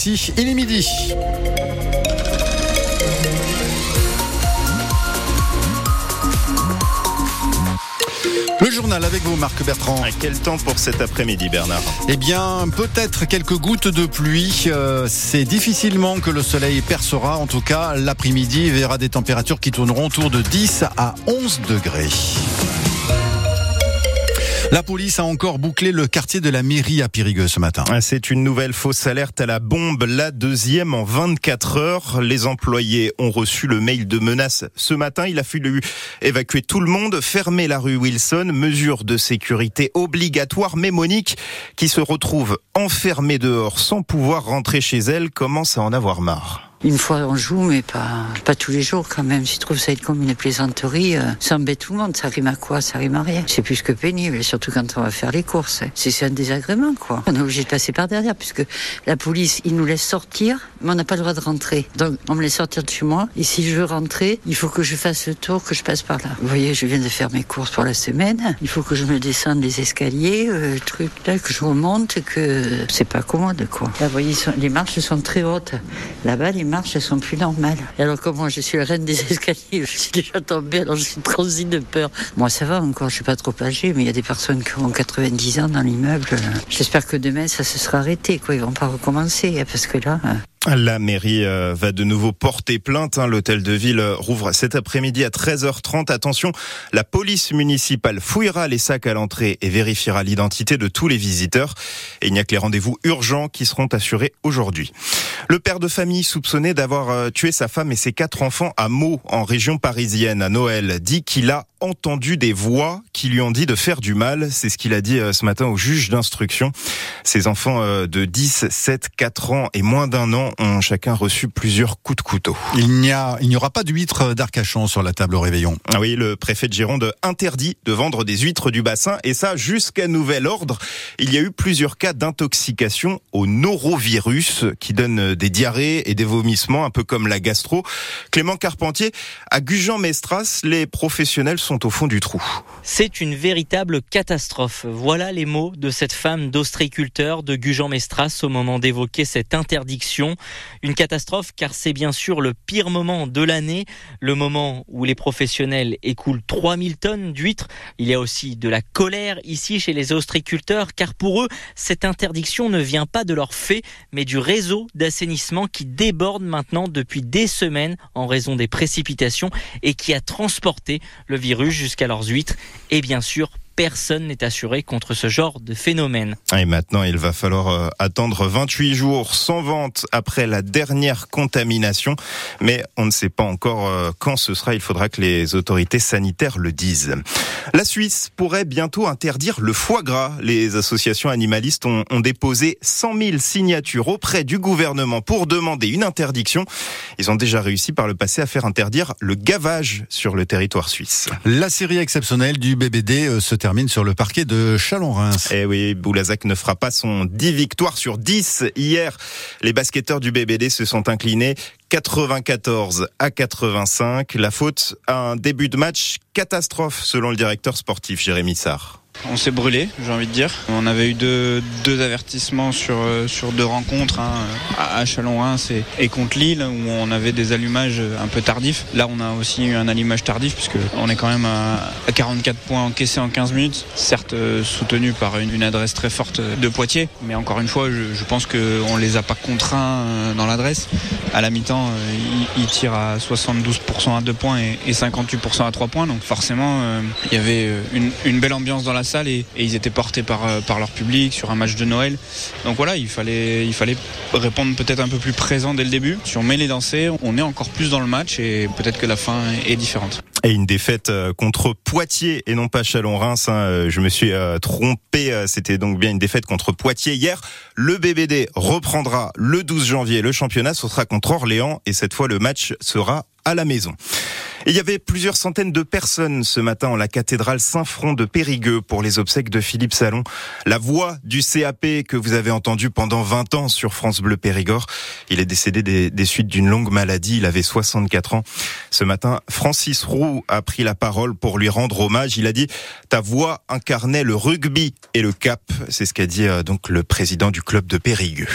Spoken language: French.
Si, il est midi. Le journal avec vous, Marc Bertrand. À quel temps pour cet après-midi, Bernard? Eh bien, peut-être quelques gouttes de pluie. Euh, c'est difficilement que le soleil percera. En tout cas, l'après-midi verra des températures qui tourneront autour de 10 à 11 degrés. La police a encore bouclé le quartier de la mairie à Périgueux ce matin. Ah, c'est une nouvelle fausse alerte à la bombe, la deuxième en 24 heures. Les employés ont reçu le mail de menace ce matin. Il a fallu évacuer tout le monde, fermer la rue Wilson, mesure de sécurité obligatoire. Mais Monique, qui se retrouve enfermée dehors sans pouvoir rentrer chez elle, commence à en avoir marre. Une fois on joue, mais pas, pas tous les jours quand même. Je trouve ça être comme une plaisanterie. Euh, ça embête tout le monde. Ça rime à quoi? Ça rime à rien. C'est plus que pénible, surtout quand on va faire les courses. C'est un désagrément, quoi. On est obligé de passer par derrière, puisque la police, il nous laisse sortir, mais on n'a pas le droit de rentrer. Donc, on me laisse sortir de chez moi. Et si je veux rentrer, il faut que je fasse le tour, que je passe par là. Vous voyez, je viens de faire mes courses pour la semaine. Il faut que je me descende les escaliers, euh, truc là, que je remonte, que c'est pas commode, quoi. Là, vous voyez, les marches sont très hautes. Là-bas, marches elles sont plus normales. Et alors que moi, je suis la reine des escaliers, je suis déjà tombée, alors je suis transi de peur. Moi, ça va encore, je suis pas trop âgée, mais il y a des personnes qui ont 90 ans dans l'immeuble. J'espère que demain, ça se sera arrêté, quoi. Ils vont pas recommencer, hein, parce que là... Hein. La mairie euh, va de nouveau porter plainte. Hein. L'hôtel de ville rouvre cet après-midi à 13h30. Attention, la police municipale fouillera les sacs à l'entrée et vérifiera l'identité de tous les visiteurs. Et il n'y a que les rendez-vous urgents qui seront assurés aujourd'hui. Le père de famille soupçonné d'avoir euh, tué sa femme et ses quatre enfants à Meaux, en région parisienne, à Noël, dit qu'il a entendu des voix qui lui ont dit de faire du mal. C'est ce qu'il a dit euh, ce matin au juge d'instruction. Ses enfants de 10, 7, 4 ans et moins d'un an ont chacun reçu plusieurs coups de couteau. Il n'y a, il n'y aura pas d'huîtres d'Arcachon sur la table au réveillon. Ah oui, le préfet de Gironde interdit de vendre des huîtres du bassin et ça jusqu'à nouvel ordre. Il y a eu plusieurs cas d'intoxication au norovirus qui donne des diarrhées et des vomissements un peu comme la gastro. Clément Carpentier, à Gujan-Mestras, les professionnels sont au fond du trou. C'est une véritable catastrophe. Voilà les mots de cette femme d'ostréiculteur de Gujan-Mestras au moment d'évoquer cette interdiction. Une catastrophe car c'est bien sûr le pire moment de l'année, le moment où les professionnels écoulent 3000 tonnes d'huîtres. Il y a aussi de la colère ici chez les ostréiculteurs car pour eux, cette interdiction ne vient pas de leur fait mais du réseau d'assainissement qui déborde maintenant depuis des semaines en raison des précipitations et qui a transporté le virus jusqu'à leurs huîtres et bien sûr personne n'est assuré contre ce genre de phénomène. Et maintenant, il va falloir euh, attendre 28 jours sans vente après la dernière contamination. Mais on ne sait pas encore euh, quand ce sera. Il faudra que les autorités sanitaires le disent. La Suisse pourrait bientôt interdire le foie gras. Les associations animalistes ont, ont déposé 100 000 signatures auprès du gouvernement pour demander une interdiction. Ils ont déjà réussi par le passé à faire interdire le gavage sur le territoire suisse. La série exceptionnelle du BBD euh, se termine termine sur le parquet de Chalon-Reims. Eh oui, Boulazac ne fera pas son 10 victoires sur 10 hier. Les basketteurs du BBD se sont inclinés 94 à 85. La faute à un début de match catastrophe selon le directeur sportif Jérémy Sarr. On s'est brûlé, j'ai envie de dire. On avait eu deux, avertissements sur, euh, sur deux rencontres, hein, à Chalon-Reims et, et, contre Lille, où on avait des allumages un peu tardifs. Là, on a aussi eu un allumage tardif, puisque on est quand même à, 44 points encaissés en 15 minutes, certes euh, soutenu par une, adresse très forte de Poitiers, mais encore une fois, je, pense qu'on ne les a pas contraints euh, dans l'adresse. À la mi-temps, ils, tirent à 72% à 2 points et, et 58% à 3 points, donc forcément, il y avait une, une belle ambiance dans la et, ils étaient portés par, euh, par leur public sur un match de Noël. Donc voilà, il fallait, il fallait répondre peut-être un peu plus présent dès le début. Si on met les dansers, on est encore plus dans le match et peut-être que la fin est différente. Et une défaite euh, contre Poitiers et non pas Chalon-Reims. Hein. Euh, je me suis trompé. C'était donc bien une défaite contre Poitiers hier. Le BBD reprendra le 12 janvier le championnat. Ce sera contre Orléans et cette fois le match sera à la maison. il y avait plusieurs centaines de personnes ce matin en la cathédrale Saint-Front de Périgueux pour les obsèques de Philippe Salon. La voix du CAP que vous avez entendu pendant 20 ans sur France Bleu Périgord. Il est décédé des, suites d'une longue maladie. Il avait 64 ans. Ce matin, Francis Roux a pris la parole pour lui rendre hommage. Il a dit, ta voix incarnait le rugby et le cap. C'est ce qu'a dit euh, donc le président du club de Périgueux.